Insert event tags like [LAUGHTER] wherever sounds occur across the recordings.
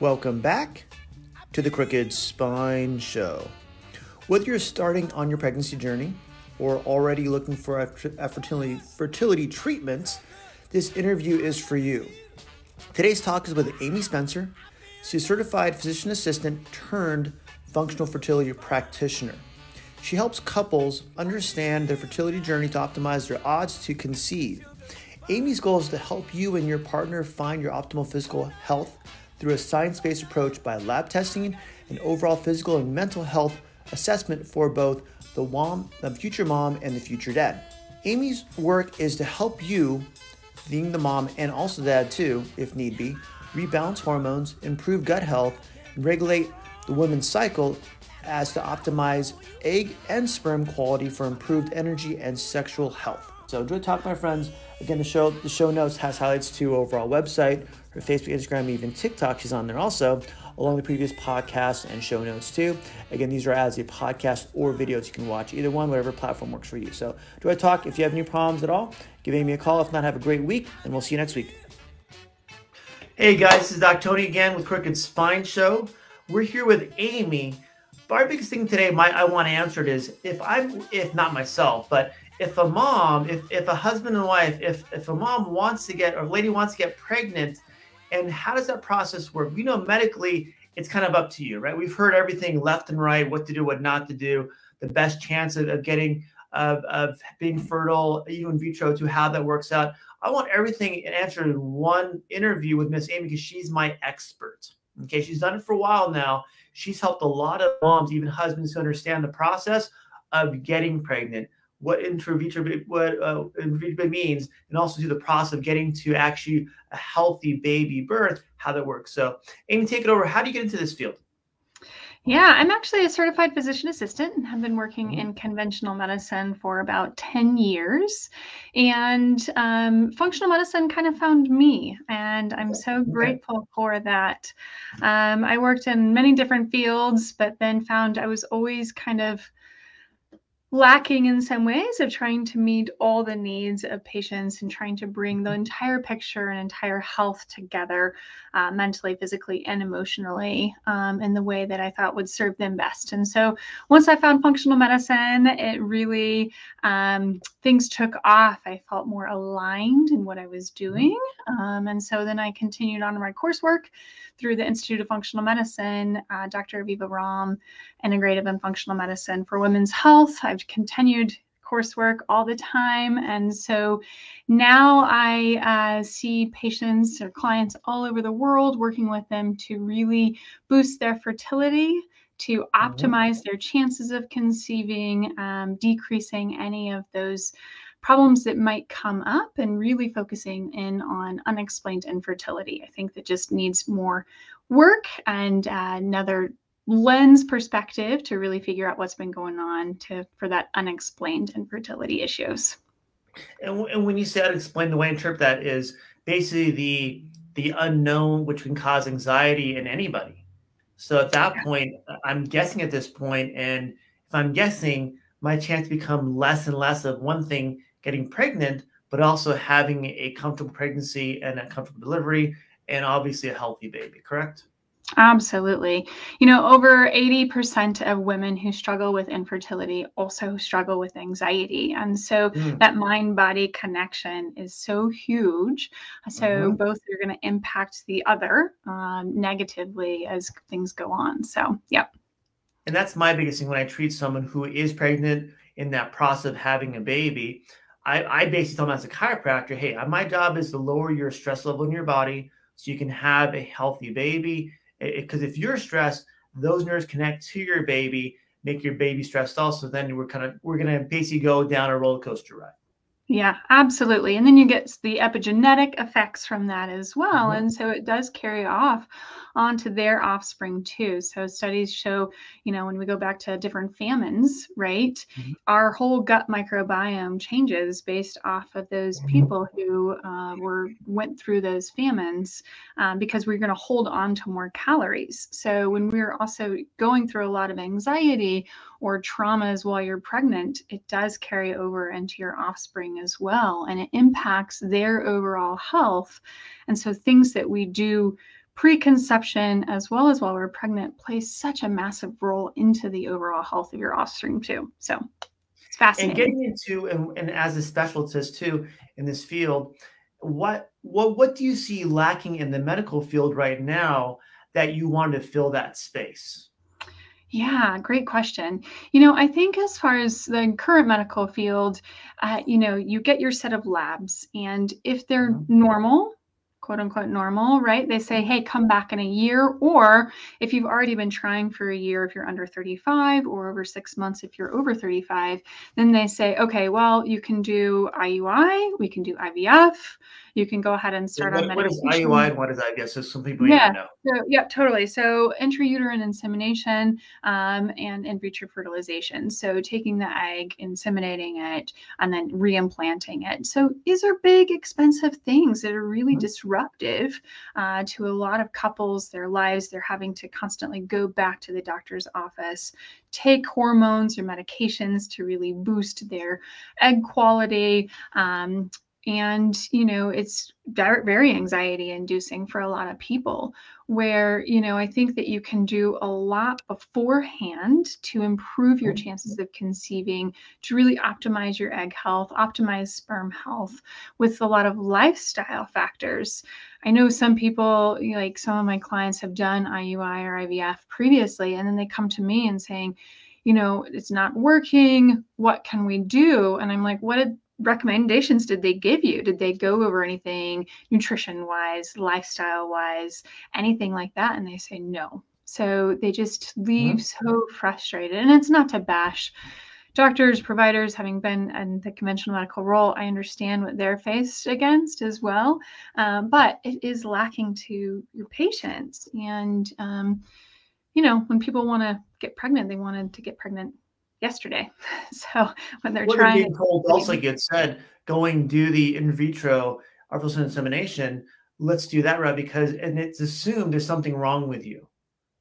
Welcome back to the Crooked Spine Show. Whether you're starting on your pregnancy journey or already looking for a fertility, fertility treatments, this interview is for you. Today's talk is with Aimee Spencer. She's a certified physician assistant turned functional fertility practitioner. She helps couples understand their fertility journey to optimize their odds to conceive. Aimee's goal is to help you and your partner find your optimal physical health through a science based approach by lab testing and overall physical and mental health assessment for both the mom, the future mom, and the future dad. Aimee's work is to help you, being the mom and also dad too, if need be, rebalance hormones, improve gut health, and regulate the woman's cycle as to optimize egg and sperm quality for improved energy and sexual health. So enjoy talk, my friends. Again, the show the show notes has highlights to overall website, her Facebook, Instagram, even TikTok. She's on there also, along with previous podcasts and show notes too. Again, these are as a podcast or videos you can watch either one, whatever platform works for you. So enjoy talk. If you have any problems at all, give Aimee a call. If not, have a great week, and we'll see you next week. Hey guys, this is Doc Tony again with Crooked Spine Show. We're here with Aimee our biggest thing today, my I want answered is if I'm if not myself, but if a mom, if if a husband and wife, if if a mom wants to get or a lady wants to get pregnant, and how does that process work? We know medically it's kind of up to you, right? We've heard everything left and right, what to do, what not to do, the best chance of, of getting of, of being fertile, even vitro, to how that works out. I want everything answered in one interview with Miss Aimee because she's my expert. Okay, she's done it for a while now She's helped a lot of moms, even husbands, to understand the process of getting pregnant, what in vitro what uh, means, and also do the process of getting to actually a healthy baby birth, how that works. So, Aimee, take it over. How do you get into this field? Yeah, I'm actually a certified physician assistant and have been working mm-hmm. in conventional medicine for about 10 years. And um, functional medicine kind of found me, and I'm so grateful for that. Um, I worked in many different fields, but then found I was always kind of lacking in some ways of trying to meet all the needs of patients and trying to bring the entire picture and entire health together uh, mentally physically and emotionally um, in the way that i thought would serve them best and so once i found functional medicine it really um, things took off i felt more aligned in what i was doing um, and so then i continued on my coursework through the institute of functional medicine uh, dr aviva romm integrative and functional medicine for women's health. I've continued coursework all the time. And so now I uh, see patients or clients all over the world working with them to really boost their fertility, to mm-hmm. optimize their chances of conceiving, um, decreasing any of those problems that might come up and really focusing in on unexplained infertility. I think that just needs more work and uh, another lens perspective to really figure out what's been going on to for that unexplained infertility issues. And, and when you say unexplained, the way I interpret that is basically the the unknown, which can cause anxiety in anybody. So at that yeah. point, I'm guessing at this point, and if I'm guessing, my chance become less and less of one thing getting pregnant, but also having a comfortable pregnancy and a comfortable delivery, and obviously a healthy baby. Correct? Absolutely. You know, over 80% of women who struggle with infertility also struggle with anxiety. And so mm. that mind body connection is so huge. So mm-hmm. both are going to impact the other um, negatively as things go on. So, yep. And that's my biggest thing when I treat someone who is pregnant in that process of having a baby. I, I basically tell them as a chiropractor, hey, my job is to lower your stress level in your body so you can have a healthy baby because if you're stressed, those nerves connect to your baby, make your baby stressed also. Then we're kind of we're gonna basically go down a roller coaster ride. Yeah, absolutely. And then you get the epigenetic effects from that as well. Mm-hmm. And so it does carry off onto their offspring too. So studies show, you know, when we go back to different famines, right, mm-hmm. our whole gut microbiome changes based off of those mm-hmm. people who uh, were went through those famines um, because we're going to hold on to more calories. So when we're also going through a lot of anxiety or traumas while you're pregnant, it does carry over into your offspring as well, and it impacts their overall health. And so things that we do preconception as well as while we're pregnant plays such a massive role into the overall health of your offspring too. So it's fascinating. And getting into and, and as a specialist too in this field, what what what do you see lacking in the medical field right now that you want to fill that space? Yeah, great question. You know, I think as far as the current medical field, uh, you know, you get your set of labs, and if they're mm-hmm. normal, quote unquote normal, right? They say, hey, come back in a year. Or if you've already been trying for a year, if you're under 35, or over six months, if you're over 35, then they say, okay, well, you can do IUI, we can do IVF, you can go ahead and start what, on medication. What is IUI and what is IVF? So some people yeah, know. So, yeah, totally. So intrauterine insemination um, and in vitro fertilization. So taking the egg, inseminating it, and then reimplanting it. So these are big, expensive things that are really mm-hmm. disruptive uh, to a lot of couples, their lives. They're having to constantly go back to the doctor's office, take hormones or medications to really boost their egg quality. Um, and you know it's very anxiety inducing for a lot of people where you know i think that you can do a lot beforehand to improve your mm-hmm. chances of conceiving to really optimize your egg health optimize sperm health with a lot of lifestyle factors. I know some people like some of my clients have done iui or ivf previously and then they come to me and saying you know it's not working. What can we do? And i'm like what did recommendations did they give you? Did they go over anything nutrition wise, lifestyle wise, anything like that? And they say no. So they just leave mm-hmm. so frustrated. And it's not to bash doctors, providers, having been in the conventional medical role, I understand what they're faced against as well. Um, but it is lacking to your patients. And, um, you know, when people want to get pregnant, they wanted to get pregnant yesterday. [LAUGHS] So when they're what trying, being told also like it said, going do the in vitro artificial insemination. Let's do that route because and it's assumed there's something wrong with you,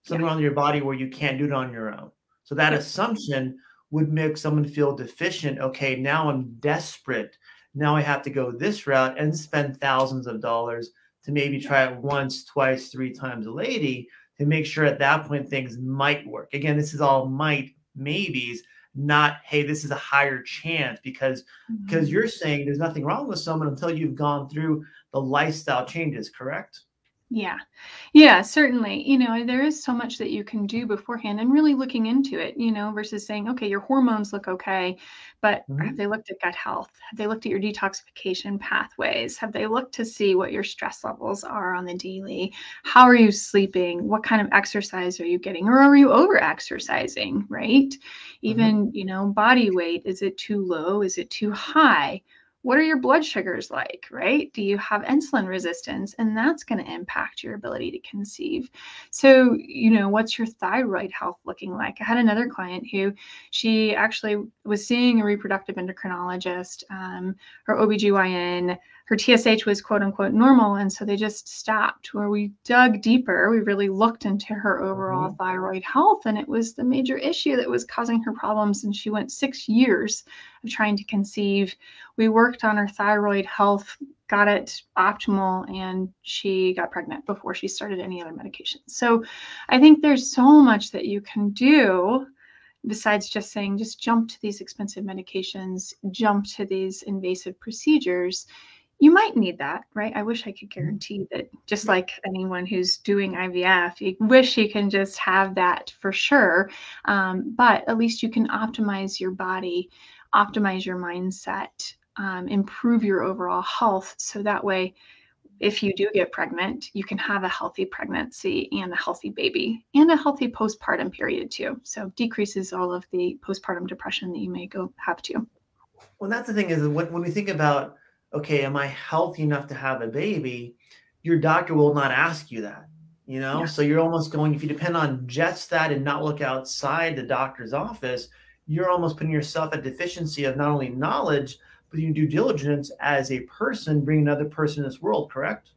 something yeah. wrong with your body where you can't do it on your own. So that yeah. assumption would make someone feel deficient. Okay, now I'm desperate. Now I have to go this route and spend thousands of dollars to maybe try it once, twice, three times a lady to make sure at that point things might work. Again, this is all might maybes not hey this is a higher chance because mm-hmm. because you're saying there's nothing wrong with someone until you've gone through the lifestyle changes correct yeah. Yeah, certainly. You know, there is so much that you can do beforehand and really looking into it, you know, versus saying, okay, your hormones look okay, but mm-hmm. have they looked at gut health? Have they looked at your detoxification pathways? Have they looked to see what your stress levels are on the daily? How are you sleeping? What kind of exercise are you getting? Or are you over exercising, right? Mm-hmm. Even, mm-hmm. you know, body weight, is it too low? Is it too high? What are your blood sugars like, right? Do you have insulin resistance? And that's going to impact your ability to conceive. So, you know, what's your thyroid health looking like? I had another client who she actually was seeing a reproductive endocrinologist, um, her OBGYN, her TSH was quote unquote normal. And so they just stopped where we dug deeper. We really looked into her overall mm-hmm. thyroid health, and it was the major issue that was causing her problems. And she went six years of trying to conceive. We worked on her thyroid health, got it optimal, and she got pregnant before she started any other medications. So I think there's so much that you can do besides just saying just jump to these expensive medications jump to these invasive procedures you might need that, right? I wish I could mm-hmm. guarantee that just like anyone who's doing IVF, you wish you can just have that for sure. Um, but at least you can optimize your body, optimize your mindset, um, improve your overall health. So that way, if you do get pregnant, you can have a healthy pregnancy and a healthy baby and a healthy postpartum period too. So decreases all of the postpartum depression that you may go have to. Well, that's the thing is when, when we think about okay, am I healthy enough to have a baby? Your doctor will not ask you that, you know? Yeah. So you're almost going, if you depend on just that and not look outside the doctor's office, you're almost putting yourself at deficiency of not only knowledge, but your due diligence as a person, bringing another person in this world, correct?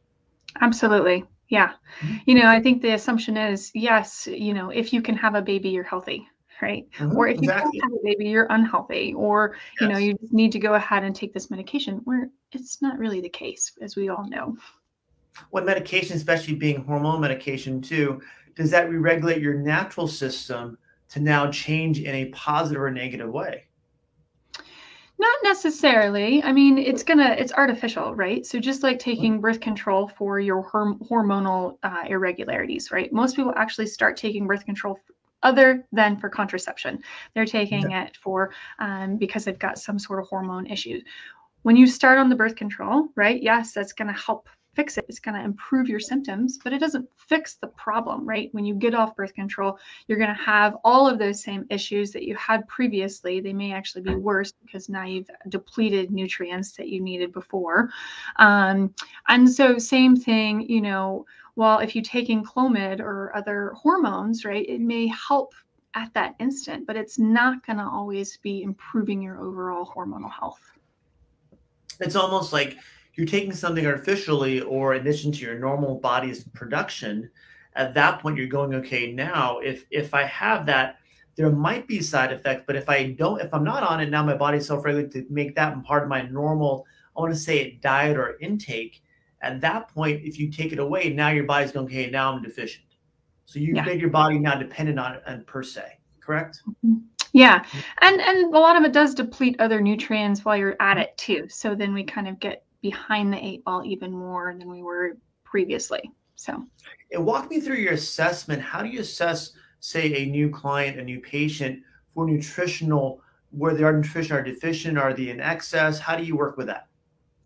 Absolutely. Yeah. Mm-hmm. You know, I think the assumption is yes, you know, if you can have a baby, you're healthy right? Mm-hmm, or if you exactly. don't have a baby, you're unhealthy, or yes. you know, you need to go ahead and take this medication. Where it's not really the case, as we all know. What medication, especially being hormone medication too, does that re-regulate your natural system to now change in a positive or negative way? Not necessarily. I mean, it's gonna it's artificial, right? So just like taking birth control for your horm- hormonal uh, irregularities, right? Most people actually start taking birth control other than for contraception. They're taking yeah. it for um, because they've got some sort of hormone issue. When you start on the birth control, right? Yes, that's going to help fix it. It's going to improve your symptoms, but it doesn't fix the problem, right? When you get off birth control, you're going to have all of those same issues that you had previously. They may actually be worse because now you've depleted nutrients that you needed before. Um, and so, same thing, you know, well, if you take taking Clomid or other hormones, right, it may help at that instant, but it's not going to always be improving your overall hormonal health. It's almost like you're taking something artificially or in addition to your normal body's production at that point you're going okay now if if i have that there might be side effects but if i don't if i'm not on it now my body's self-regulated to make that part of my normal i want to say diet or intake at that point if you take it away now your body's going okay now i'm deficient so you yeah. make your body now dependent on it and per se correct mm-hmm. yeah and and a lot of it does deplete other nutrients while you're at it too so then we kind of get behind the eight ball even more than we were previously. So, and walk me through your assessment. How do you assess, say, a new client, a new patient for nutritional, where they are nutrition are deficient, are they in excess? How do you work with that?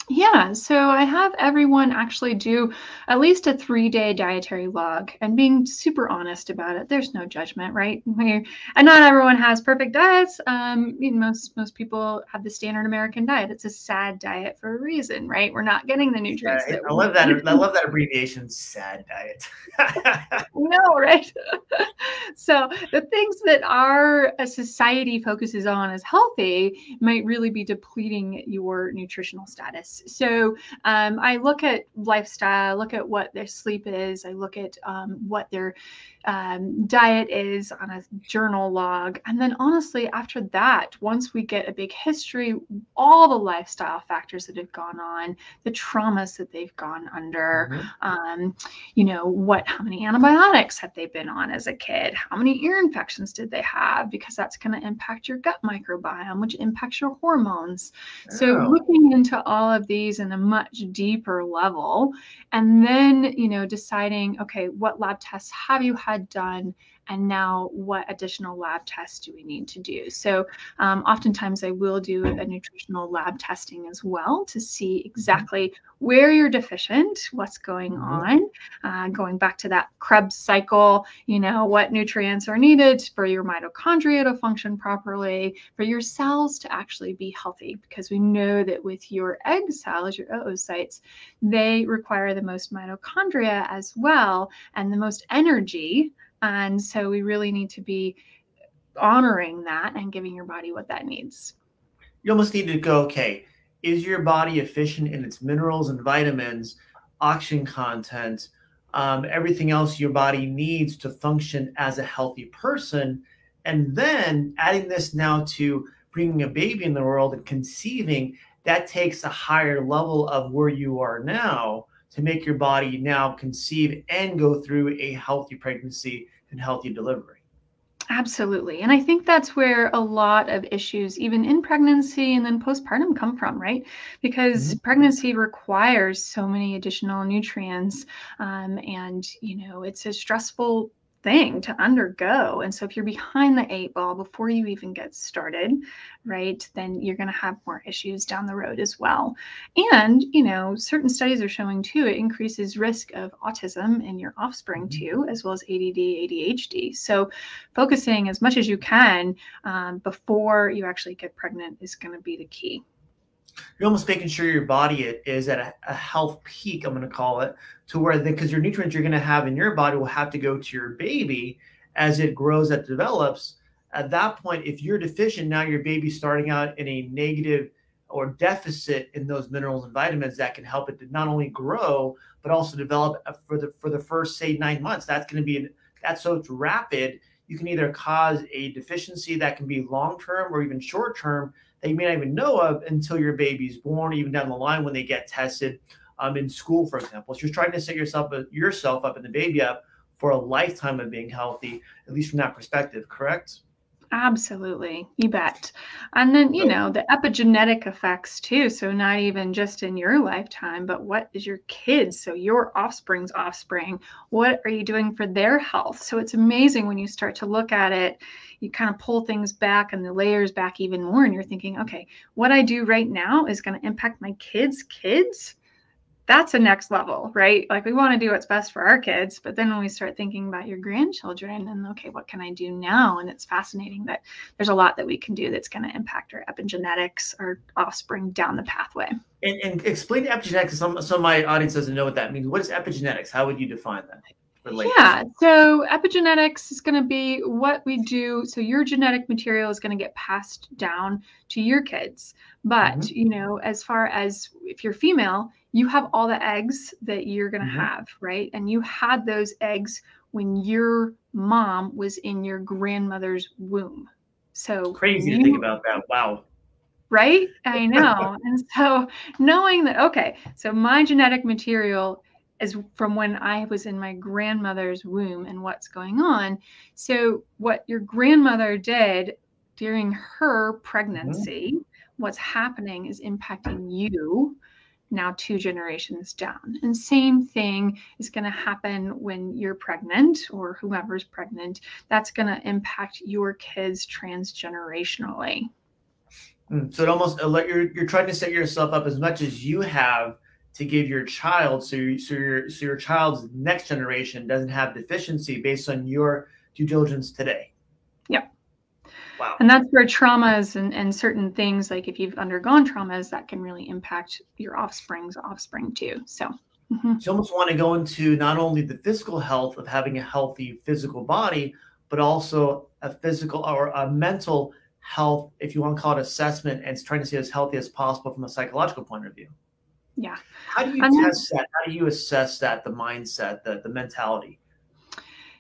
Yeah, so I have everyone actually do at least a three day dietary log and being super honest about it. There's no judgment, right? [LAUGHS] and not everyone has perfect diets. Um, most most people have the standard American diet. It's a sad diet for a reason, right? We're not getting the nutrients. Yeah, I love that. I love that abbreviation, sad diet. [LAUGHS] no, right? [LAUGHS] so the things that our society focuses on as healthy might really be depleting your nutritional status so um, I look at lifestyle, look at what their sleep is, I look at um, what their um, diet is on a journal log. And then, honestly, after that, once we get a big history, all the lifestyle factors that have gone on, the traumas that they've gone under, mm-hmm. um, you know, what, how many antibiotics have they been on as a kid? How many ear infections did they have? Because that's going to impact your gut microbiome, which impacts your hormones. Oh. So, looking into all of these in a much deeper level, and then, you know, deciding, okay, what lab tests have you had? done and now what additional lab tests do we need to do so um, oftentimes i will do a nutritional lab testing as well to see exactly where you're deficient what's going mm-hmm. on uh, going back to that krebs cycle you know what nutrients are needed for your mitochondria to function properly for your cells to actually be healthy because we know that with your egg cells your oocytes they require the most mitochondria as well and the most energy and so we really need to be honoring that and giving your body what that needs. You almost need to go, okay, is your body efficient in its minerals and vitamins, oxygen content, um, everything else your body needs to function as a healthy person? And then adding this now to bringing a baby in the world and conceiving, that takes a higher level of where you are now to make your body now conceive and go through a healthy pregnancy and healthy delivery. Absolutely. And I think that's where a lot of issues, even in pregnancy and then postpartum, come from, right? Because mm-hmm. pregnancy requires so many additional nutrients. Um, and, you know, it's a stressful thing to undergo. And so if you're behind the eight ball before you even get started, right, then you're going to have more issues down the road as well. And, you know, certain studies are showing too, it increases risk of autism in your offspring mm-hmm. too, as well as ADD, ADHD. So focusing as much as you can um, before you actually get pregnant is going to be the key you're almost making sure your body is at a, a health peak i'm going to call it to where because your nutrients you're going to have in your body will have to go to your baby as it grows that develops. At that point if you're deficient now your baby's starting out in a negative or deficit in those minerals and vitamins that can help it to not only grow but also develop uh, for the for the first say nine months. That's going to be that's so it's rapid you can either cause a deficiency that can be long term or even short term that you may not even know of until your baby's born, even down the line when they get tested. um, in school, for example. So you're trying to set yourself yourself up and the baby up for a lifetime of being healthy, at least from that perspective, correct? Absolutely. You bet. And then, you know, the epigenetic effects too. So, not even just in your lifetime, but what is your kids? So, your offspring's offspring, what are you doing for their health? So, it's amazing when you start to look at it, you kind of pull things back and the layers back even more. And you're thinking, okay, what I do right now is going to impact my kids' kids that's a next level, right? Like we want to do what's best for our kids, but then when we start thinking about your grandchildren and okay, what can I do now? And it's fascinating that there's a lot that we can do that's going to impact our epigenetics, our offspring down the pathway. And, and explain epigenetics. Some some of my audience doesn't know what that means. What is epigenetics? How would you define that? Yeah, so epigenetics is going to be what we do. So your genetic material is going to get passed down to your kids. But, mm-hmm. you know, as far as if you're female, you have all the eggs that you're going to mm-hmm. have, right? And you had those eggs when your mom was in your grandmother's womb. So crazy you, to think about that. Wow. Right? I [LAUGHS] know. and so knowing that, okay, so my genetic material is from when I was in my grandmother's womb and what's going on. So, what your grandmother did during her pregnancy, mm-hmm. what's happening is impacting you now two generations down. And same thing is going to happen when you're pregnant or whomever's pregnant. That's going to impact your kids transgenerationally. Mm, so it almost you're you're trying to set yourself up as much as you have to give your child so your, so your so your child's next generation doesn't have deficiency based on your due diligence today. Yep. Wow. And that's where traumas and, and certain things, like if you've undergone traumas, that can really impact your offspring's offspring too. So, mm-hmm. so you almost want to go into not only the physical health of having a healthy physical body, but also a physical or a mental health, if you want to call it assessment, and trying to stay as healthy as possible from a psychological point of view. Yeah. How do you and test that? How do you assess that, the mindset, the, the mentality?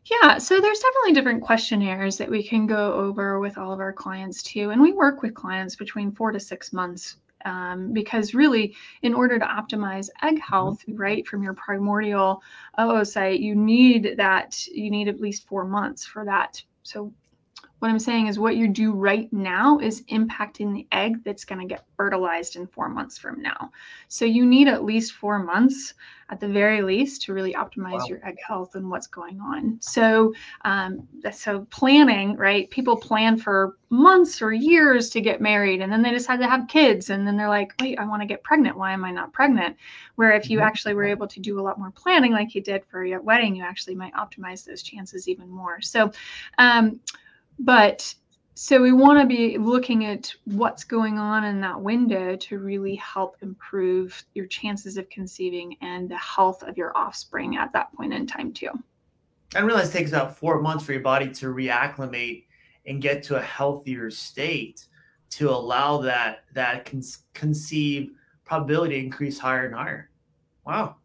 Yeah, so there's definitely different questionnaires that we can go over with all of our clients too. And we work with clients between four to six months um, because really, in order to optimize egg mm-hmm. health, right, from your primordial oocyte, you need that, you need at least four months for that. So what I'm saying is what you do right now is impacting the egg that's going to get fertilized in four months from now. So you need at least four months at the very least to really optimize wow. your egg health and what's going on. So, um, so planning, right? People plan for months or years to get married, and then they decide to have kids, and then they're like, "Wait, I want to get pregnant. Why am I not pregnant?" Where if you mm-hmm. actually were able to do a lot more planning, like you did for your wedding, you actually might optimize those chances even more. So. Um, but so we want to be looking at what's going on in that window to really help improve your chances of conceiving and the health of your offspring at that point in time too. I realize it takes about four months for your body to reacclimate and get to a healthier state to allow that that con- conceive probability increase higher and higher. Wow,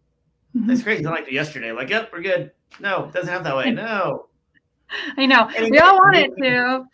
mm-hmm. that's crazy. Not like yesterday. Like, yep, we're good. No, it doesn't have that way. No. [LAUGHS] I know. And we all want it to.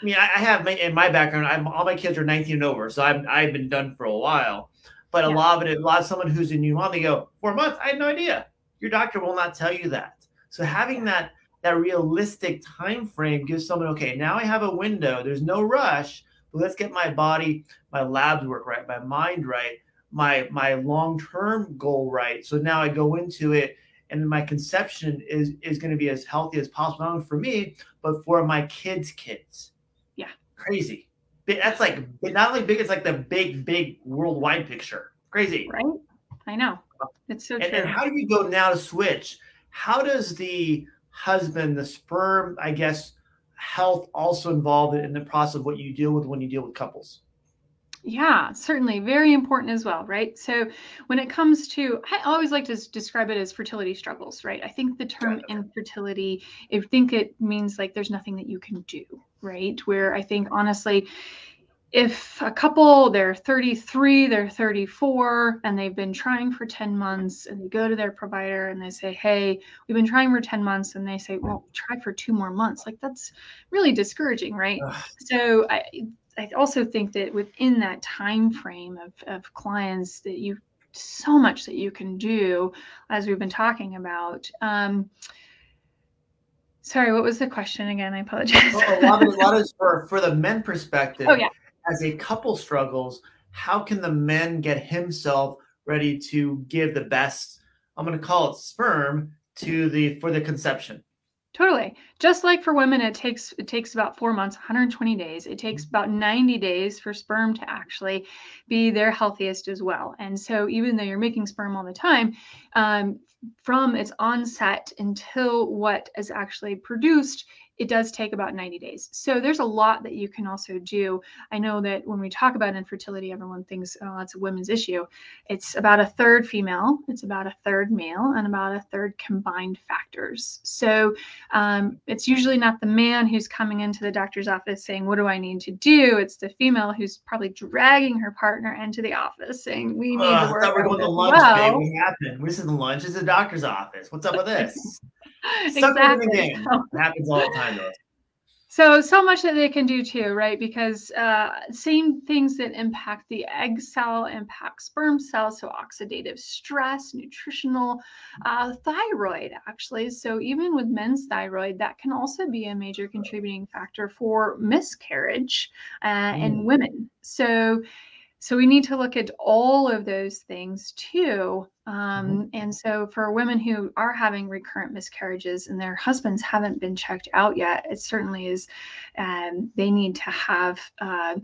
I mean, I have my, in my background, I'm all my kids are 19 and over, so I've I've been done for a while. But yeah. a lot of it, a lot of someone who's a new mom, they go four months. I had no idea. Your doctor will not tell you that. So having that that realistic time frame gives someone okay. Now I have a window. There's no rush. But let's get my body, my labs work right, my mind right, my my long term goal right. So now I go into it and my conception is is going to be as healthy as possible, not only for me, but for my kids' kids. Yeah. Crazy. That's like not only big, it's like the big, big worldwide picture. Crazy. Right. I know. Uh, it's so and, true. And how do you go now to switch? How does the husband, the sperm, I guess, health also involved in the process of what you deal with when you deal with couples? Yeah, certainly. Very important as well, right? So, when it comes to, I always like to describe it as fertility struggles, right? I think the term infertility, I think it means like there's nothing that you can do, right? Where I think honestly, if a couple they're 33 they're 34 and they've been trying for 10 months and they go to their provider and they say hey we've been trying for 10 months and they say well try for two more months like that's really discouraging right Ugh. so I, I also think that within that time frame of, of clients that you so much that you can do, as we've been talking about. Um, sorry, what was the question again? I apologize. well, a lot of a lot is [LAUGHS] for for the men perspective. Oh yeah. As a couple struggles, how can the men get himself ready to give the best? I'm going to call it sperm to the for the conception. Totally. Just like for women, it takes it takes about four months, 120 days. It takes about 90 days for sperm to actually be their healthiest as well. And so, even though you're making sperm all the time, um, from its onset until what is actually produced, it does take about 90 days. So there's a lot that you can also do. I know that when we talk about infertility, everyone thinks, oh, it's a women's issue. It's about a third female, it's about a third male, and about a third combined factors. So um, it's usually not the man who's coming into the doctor's office saying, What do I need to do? It's the female who's probably dragging her partner into the office saying, We need uh, to work. I thought we are going to lunch, well. baby. What happened? This isn't lunch, it's the doctor's office. What's up with this? [LAUGHS] [LAUGHS] exactly. It happens all the [LAUGHS] time, though. So, so much that they can do too, right? Because uh, same things that impact the egg cell impact sperm cells. So, oxidative stress, nutritional, uh, thyroid, actually. So, even with men's thyroid, that can also be a major contributing factor for miscarriage uh, mm. in women. So, so we need to look at all of those things too. Um, mm-hmm. And so for women who are having recurrent miscarriages and their husbands haven't been checked out yet, it certainly is, um, they need to have. Uh,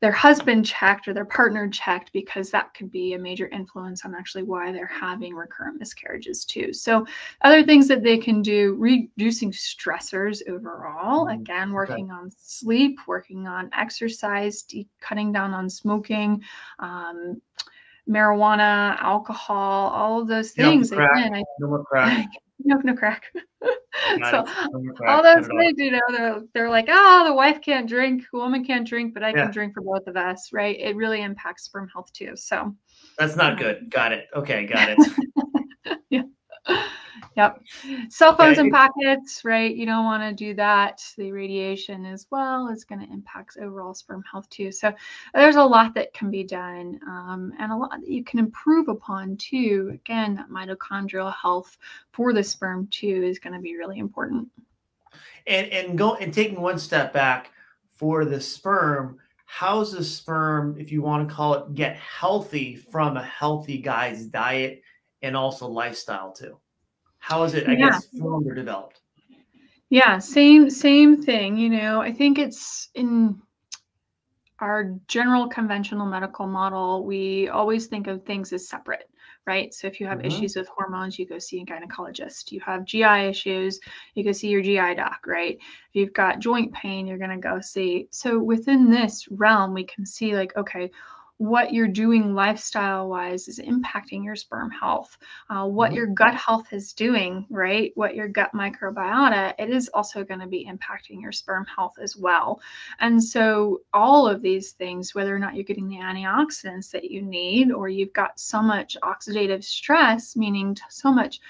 their husband checked or their partner checked because that could be a major influence on actually why they're having recurrent miscarriages too. So other things that they can do, reducing stressors overall, mm-hmm. again, working okay. on sleep, working on exercise, cutting down on smoking, um, marijuana, alcohol, all of those things. No again, I, no more crack. [LAUGHS] no, no crack. [LAUGHS] so all those things, you know, they're, they're like, oh, the wife can't drink, woman can't drink, but I yeah. can drink for both of us, right? It really impacts sperm health too. So that's not good. Got it. Okay, got it. [LAUGHS] yeah. Yep. Cell phones okay. in pockets, right? You don't want to do that. The radiation as well is going to impact overall sperm health too. So there's a lot that can be done um, and a lot that you can improve upon too. Again, that mitochondrial health for the sperm too is going to be really important. And and go and taking one step back for the sperm, how's the sperm, if you want to call it, get healthy from a healthy guy's diet and also lifestyle too? How is it, I yeah. guess, formed or developed? Yeah, same same thing. You know, I think it's in our general conventional medical model, we always think of things as separate, right? So if you have mm-hmm. issues with hormones, you go see a gynecologist. You have GI issues, you go see your GI doc, right? If you've got joint pain, you're going to go see. So within this realm, we can see like, okay, what you're doing lifestyle wise is impacting your sperm health uh, what mm-hmm. your gut health is doing right what your gut microbiota it is also going to be impacting your sperm health as well and so all of these things whether or not you're getting the antioxidants that you need or you've got so much oxidative stress meaning so much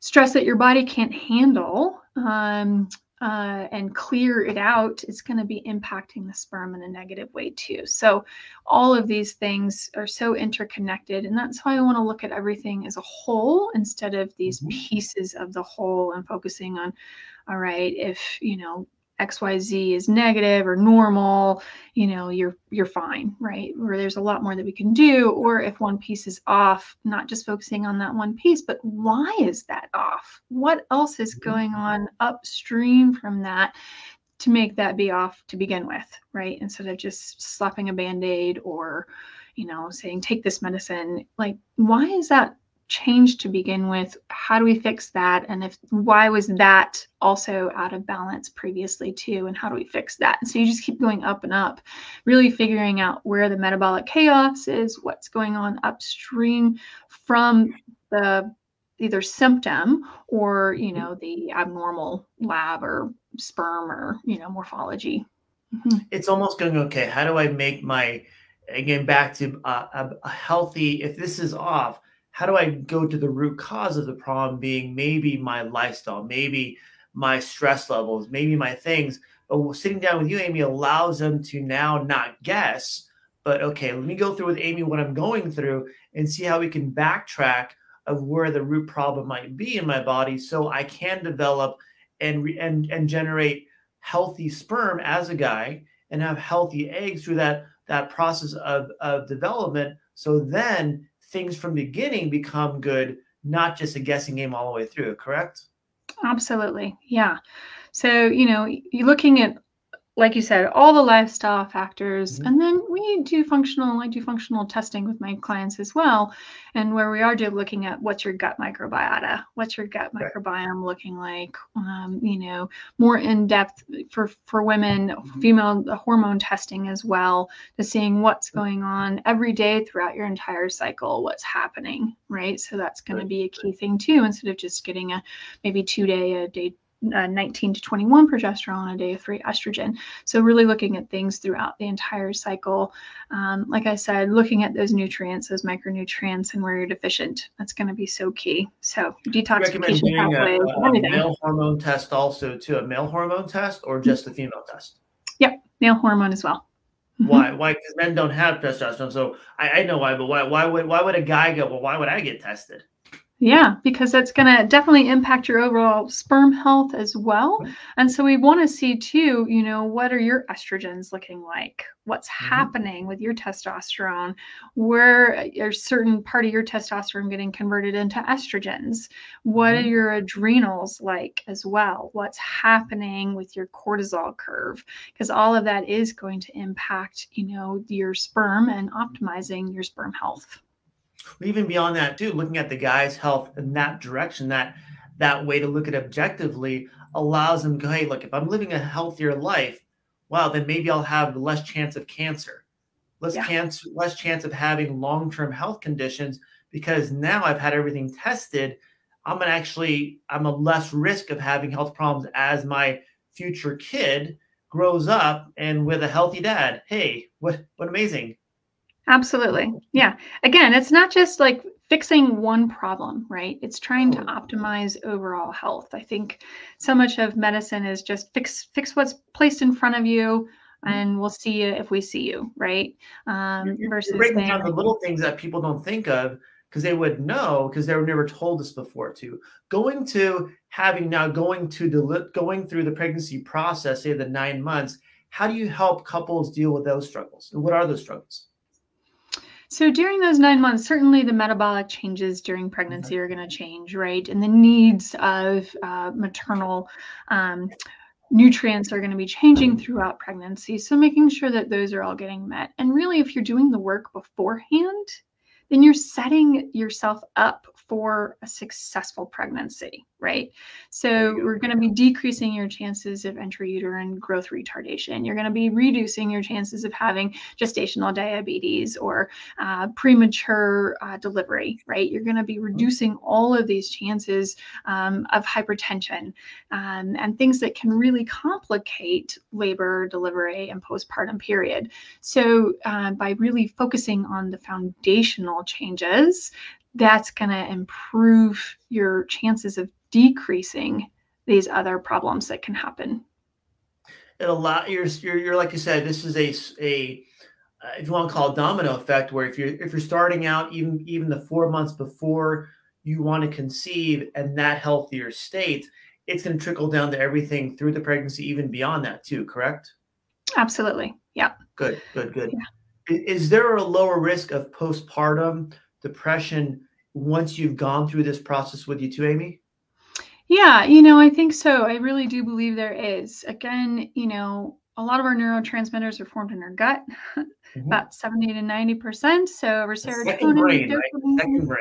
stress that your body can't handle um, uh, and clear it out, it's going to be impacting the sperm in a negative way too. So, all of these things are so interconnected, and that's why I want to look at everything as a whole instead of these mm-hmm. pieces of the whole and focusing on, all right, if you know xyz is negative or normal you know you're you're fine right? Where there's a lot more that we can do. Or if one piece is off not just focusing on that one piece but why is that off? What else is mm-hmm. going on upstream from that to make that be off to begin with right? Instead of just slapping a band-aid or you know saying take this medicine. Like why is that change to begin with how do we fix that? And if why was that also out of balance previously too? And how do we fix that? And so you just keep going up and up really figuring out where the metabolic chaos is what's going on upstream from the either symptom or you know the abnormal lab or sperm or you know morphology. Mm-hmm. it's almost going okay how do i make my again back to a, a healthy if this is off how do I go to the root cause of the problem being maybe my lifestyle, maybe my stress levels, maybe my things. But sitting down with you, Aimee, allows them to now not guess, but okay, let me go through with Aimee what I'm going through and see how we can backtrack of where the root problem might be in my body so I can develop and and and generate healthy sperm as a guy and have healthy eggs through that that process of, of development so then things from beginning become good not just a guessing game all the way through correct? Absolutely yeah. So you know you're looking at like you said, all the lifestyle factors. Mm-hmm. And then we do functional, I do functional testing with my clients as well. And where we are do looking at what's your gut microbiota, what's your gut right. microbiome looking like, um, you know, more in depth for, for women, mm-hmm. female hormone testing as well, to seeing what's mm-hmm. going on every day throughout your entire cycle, what's happening, right? So that's going right. to be a key thing too, instead of just getting a maybe two day, a day uh, 19 to 21 progesterone, on a day of three estrogen. So, really looking at things throughout the entire cycle. Um, like I said, looking at those nutrients, those micronutrients, and where you're deficient. That's going to be so key. So, detoxification pathways, a, a male hormone test also to a male hormone test or just a female test? Yep, male hormone as well. Mm-hmm. Why? Why? Because men don't have testosterone. So I, I know why, but why? Why would why would a guy go? Well, why would I get tested? Yeah, because that's going to definitely impact your overall sperm health as well. And so we want to see too, you know, what are your estrogens looking like? What's mm-hmm. happening with your testosterone? Where is certain part of your testosterone getting converted into estrogens? What mm-hmm. are your adrenals like as well? What's happening with your cortisol curve? Because all of that is going to impact, you know, your sperm and optimizing your sperm health even beyond that too looking at the guy's health in that direction that that way to look at objectively allows them to go hey look if i'm living a healthier life wow then maybe i'll have less chance of cancer. Less yeah. cancer less chance of having long-term health conditions because now i've had everything tested. I'm gonna actually i'm a less risk of having health problems as my future kid grows up and with a healthy dad. Hey what what amazing Absolutely. Yeah. Again, it's not just like fixing one problem, right? It's trying to optimize overall health. I think so much of medicine is just fix fix what's placed in front of you mm-hmm. and we'll see you if we see you, right? Um, you're, versus you're breaking down the little things that people don't think of because they would know because they were never told this before To Going to having now going to the going through the pregnancy process, say the nine months, how do you help couples deal with those struggles? And what are those struggles? So during those nine months, certainly the metabolic changes during pregnancy mm-hmm. are going to change, right? And the needs of uh, maternal um, nutrients are going to be changing throughout pregnancy. So making sure that those are all getting met. And really, if you're doing the work beforehand, then you're setting yourself up for a successful pregnancy, right? So we're going to be decreasing your chances of intrauterine growth retardation. You're going to be reducing your chances of having gestational diabetes or uh, premature uh, delivery, right? You're going to be mm-hmm. reducing all of these chances um, of hypertension um, and things that can really complicate labor, delivery, and postpartum period. So uh, by really focusing on the foundational changes, that's going to improve your chances of decreasing these other problems that can happen. It allow you're, you're, you're like you said, this is a, a uh, if you want to call it domino effect, where if you're if you're starting out even even the four months before you want to conceive and that healthier state, it's going to trickle down to everything through the pregnancy, even beyond that too. Correct? Absolutely. Yeah. Good. Good. Good. Yeah. Is there a lower risk of postpartum depression once you've gone through this process with you too, Aimee? Yeah, you know, I think so. I really do believe there is. Again, you know, a lot of our neurotransmitters are formed in our gut, [LAUGHS] mm-hmm. about 70 to 90%. So our serotonin. Second brain, right? Second brain.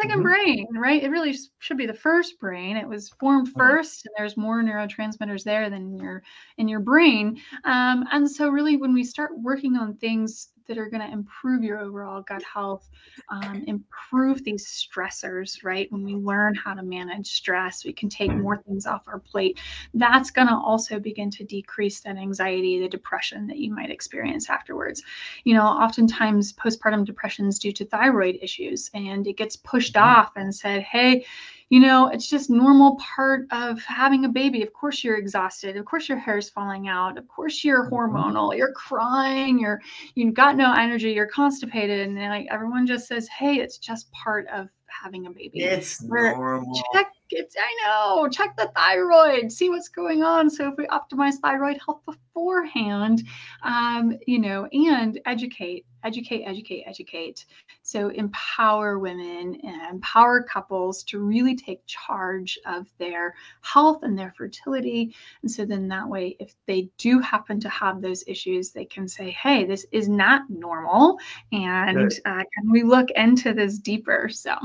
2nd mm-hmm. brain, right? It really should be the first brain. It was formed 1st mm-hmm. and there's more neurotransmitters there than in your in your brain. Um, and so, really, when we start working on things that are going to improve your overall gut health, um, improve these stressors, right? When we learn how to manage stress, we can take more things off our plate. That's going to also begin to decrease that anxiety, the depression that you might experience afterwards. You know, oftentimes postpartum depression is due to thyroid issues and it gets pushed mm-hmm. off and said, hey, you know, it's just normal part of having a baby. Of course you're exhausted. Of course your hair is falling out. Of course you're mm-hmm. hormonal. You're crying. You're you've got no energy. You're constipated, and like everyone just says, "Hey, it's just part of having a baby." It's normal. Check it's I know. Check the thyroid, see what's going on. So if we optimize thyroid health beforehand, um, you know, and educate, educate, educate, educate. So empower women and empower couples to really take charge of their health and their fertility. And so then that way, if they do happen to have those issues, they can say, "Hey, this is not normal," and uh, can we look into this deeper? So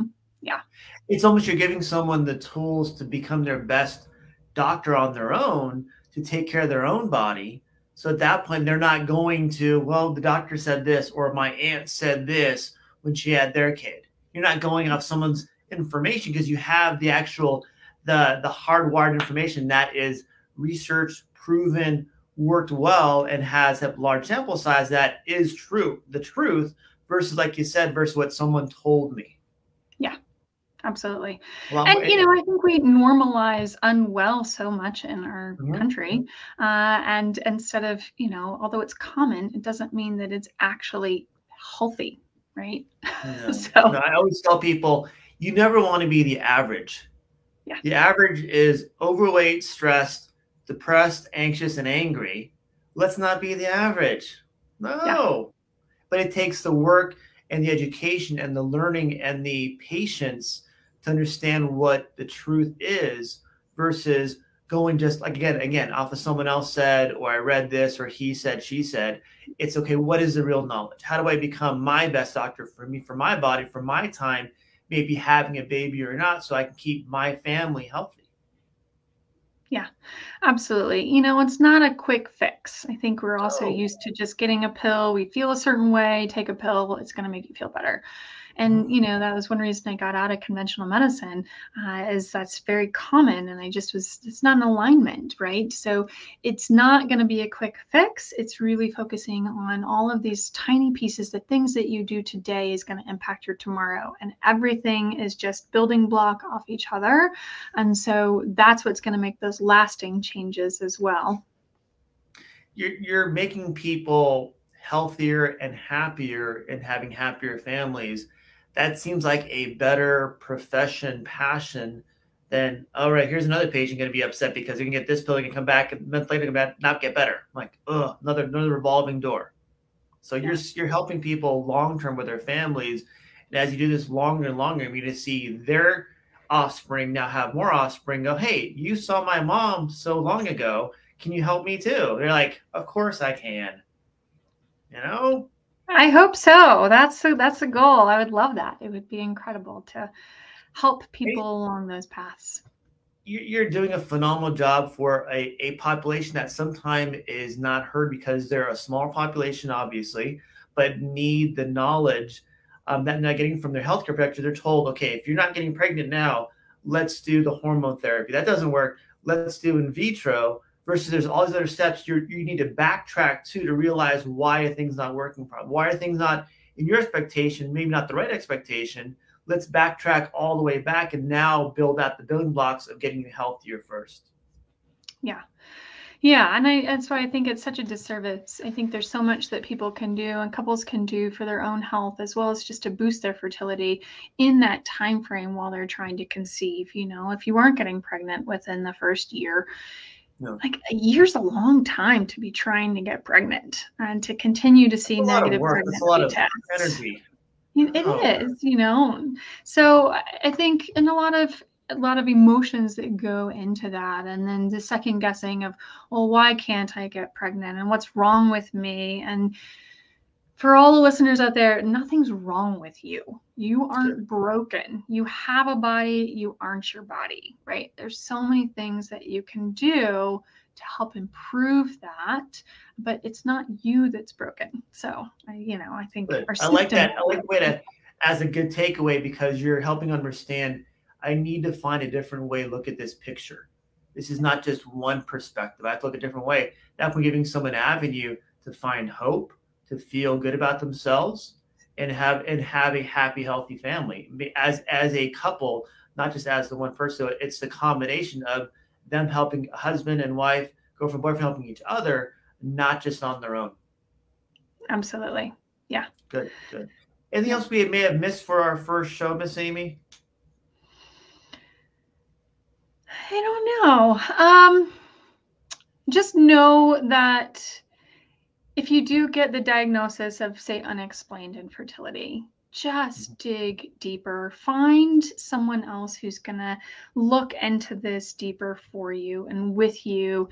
yeah. It's almost you're giving someone the tools to become their best doctor on their own to take care of their own body. So at that point they're not going to well the doctor said this or my aunt said this when she had their kid. You're not going off someone's information because you have the actual the the hardwired information that is research proven worked well and has a large sample size that is true the truth versus like you said versus what someone told me. Yeah absolutely well, and you know i think we normalize unwell so much in our mm-hmm. country uh, and instead of you know although it's common it doesn't mean that it's actually healthy right [LAUGHS] no. so no, i always tell people you never want to be the average yeah. the average is overweight stressed depressed anxious and angry let's not be the average no yeah. but it takes the work and the education and the learning and the patience to understand what the truth is versus going just like again again off of someone else said or i read this or he said she said it's okay what is the real knowledge how do i become my best doctor for me for my body for my time maybe having a baby or not so i can keep my family healthy yeah, absolutely. You know, it's not a quick fix. I think we're also used to just getting a pill. We feel a certain way, take a pill, it's going to make you feel better and you know that was one reason i got out of conventional medicine uh, is that's very common and i just was it's not an alignment right? So it's not going to be a quick fix. It's really focusing on all of these tiny pieces. The things that you do today is going to impact your tomorrow and everything is just building block off each other. And so that's what's going to make those lasting changes as well. You're, you're making people healthier and happier and having happier families that seems like a better profession passion than all right here's another patient going to be upset because you can get this pill and come back a month later and not get better. I'm like oh another another revolving door. So you're you're helping people long term with their families and as you do this longer and longer you're going to see their offspring now have more offspring go hey you saw my mom so long ago. Can you help me too? They're like of course i can. You know I hope so. That's a, that's a goal. I would love that. It would be incredible to help people along those paths. You're doing a phenomenal job for a, a population that sometimes is not heard because they're a small population, obviously, but need the knowledge um, that they're not getting from their healthcare provider. They're told, okay, if you're not getting pregnant now, let's do the hormone therapy. That doesn't work. Let's do in vitro versus there's all these other steps you you need to backtrack to to realize why a thing's not working properly. Why are things not in your expectation, maybe not the right expectation? Let's backtrack all the way back and now build out the building blocks of getting you healthier first. Yeah. Yeah, and I that's why I think it's such a disservice. I think there's so much that people can do and couples can do for their own health as well as just to boost their fertility in that time frame while they're trying to conceive. You know, if you aren't getting pregnant within the first year, no. Like a year's a long time to be trying to get pregnant and to continue to see negative pregnancy tests. Energy. It oh. is, you know. So I think, and a lot of a lot of emotions that go into that, and then the second guessing of, well, why can't I get pregnant, and what's wrong with me, and for all the listeners out there, nothing's wrong with you. You aren't broken. You have a body, you aren't your body, right? There's so many things that you can do to help improve that, but it's not you that's broken. So, I, you know, I think I like that. I like the way to, as a good takeaway, because you're helping understand I need to find a different way to look at this picture. This is not just one perspective. I have to look a different way. Now, if we're giving someone an avenue to find hope, to feel good about themselves and have and have a happy healthy family as as a couple not just as the one person. So it's the combination of them helping husband and wife, girlfriend, boyfriend, helping each other, not just on their own. Absolutely. Yeah. Good, good. Anything else we may have missed for our first show, Miss Aimee? I don't know. Um, just know that if you do get the diagnosis of, say, unexplained infertility, just mm-hmm. dig deeper. Find someone else who's going to look into this deeper for you and with you.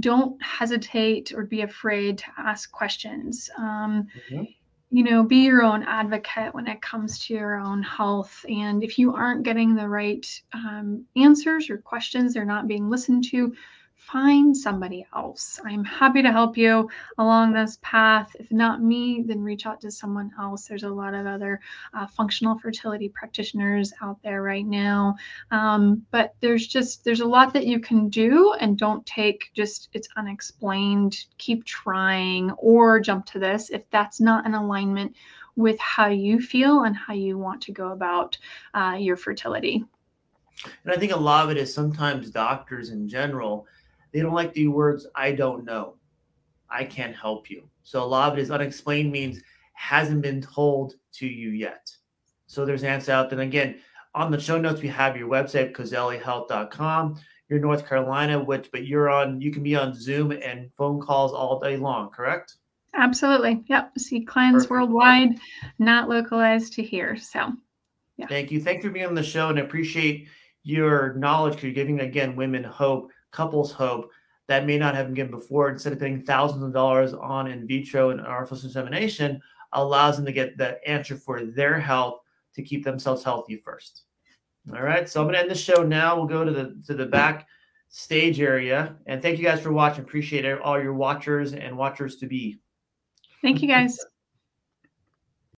Don't hesitate or be afraid to ask questions. Um, mm-hmm. You know, be your own advocate when it comes to your own health. And if you aren't getting the right um, answers or questions, they're not being listened to, find somebody else. I'm happy to help you along this path. If not me, then reach out to someone else. There's a lot of other uh, functional fertility practitioners out there right now. Um, but there's just there's a lot that you can do, and don't take just it's unexplained. Keep trying, or jump to this if that's not in alignment with how you feel and how you want to go about uh, your fertility. And I think a lot of it is sometimes doctors in general they don't like the words I don't know. I can't help you. So a lot of it is unexplained means hasn't been told to you yet. So there's an answer out. Then again, on the show notes, we have your website, koselihealth.com. You're North Carolina, which but you're on you can be on Zoom and phone calls all day long, correct? Absolutely. Yep. See clients Perfect. worldwide, not localized to here. So yeah. Thank you. Thank you for being on the show and appreciate your knowledge because you're giving again women hope couples hope that may not have been given before. Instead of paying thousands of dollars on in vitro and artificial insemination, allows them to get the answer for their health to keep themselves healthy first. All right, so I'm gonna end the show now. We'll go to the to the back stage area, and thank you guys for watching. Appreciate all your watchers and watchers to be. Thank you guys.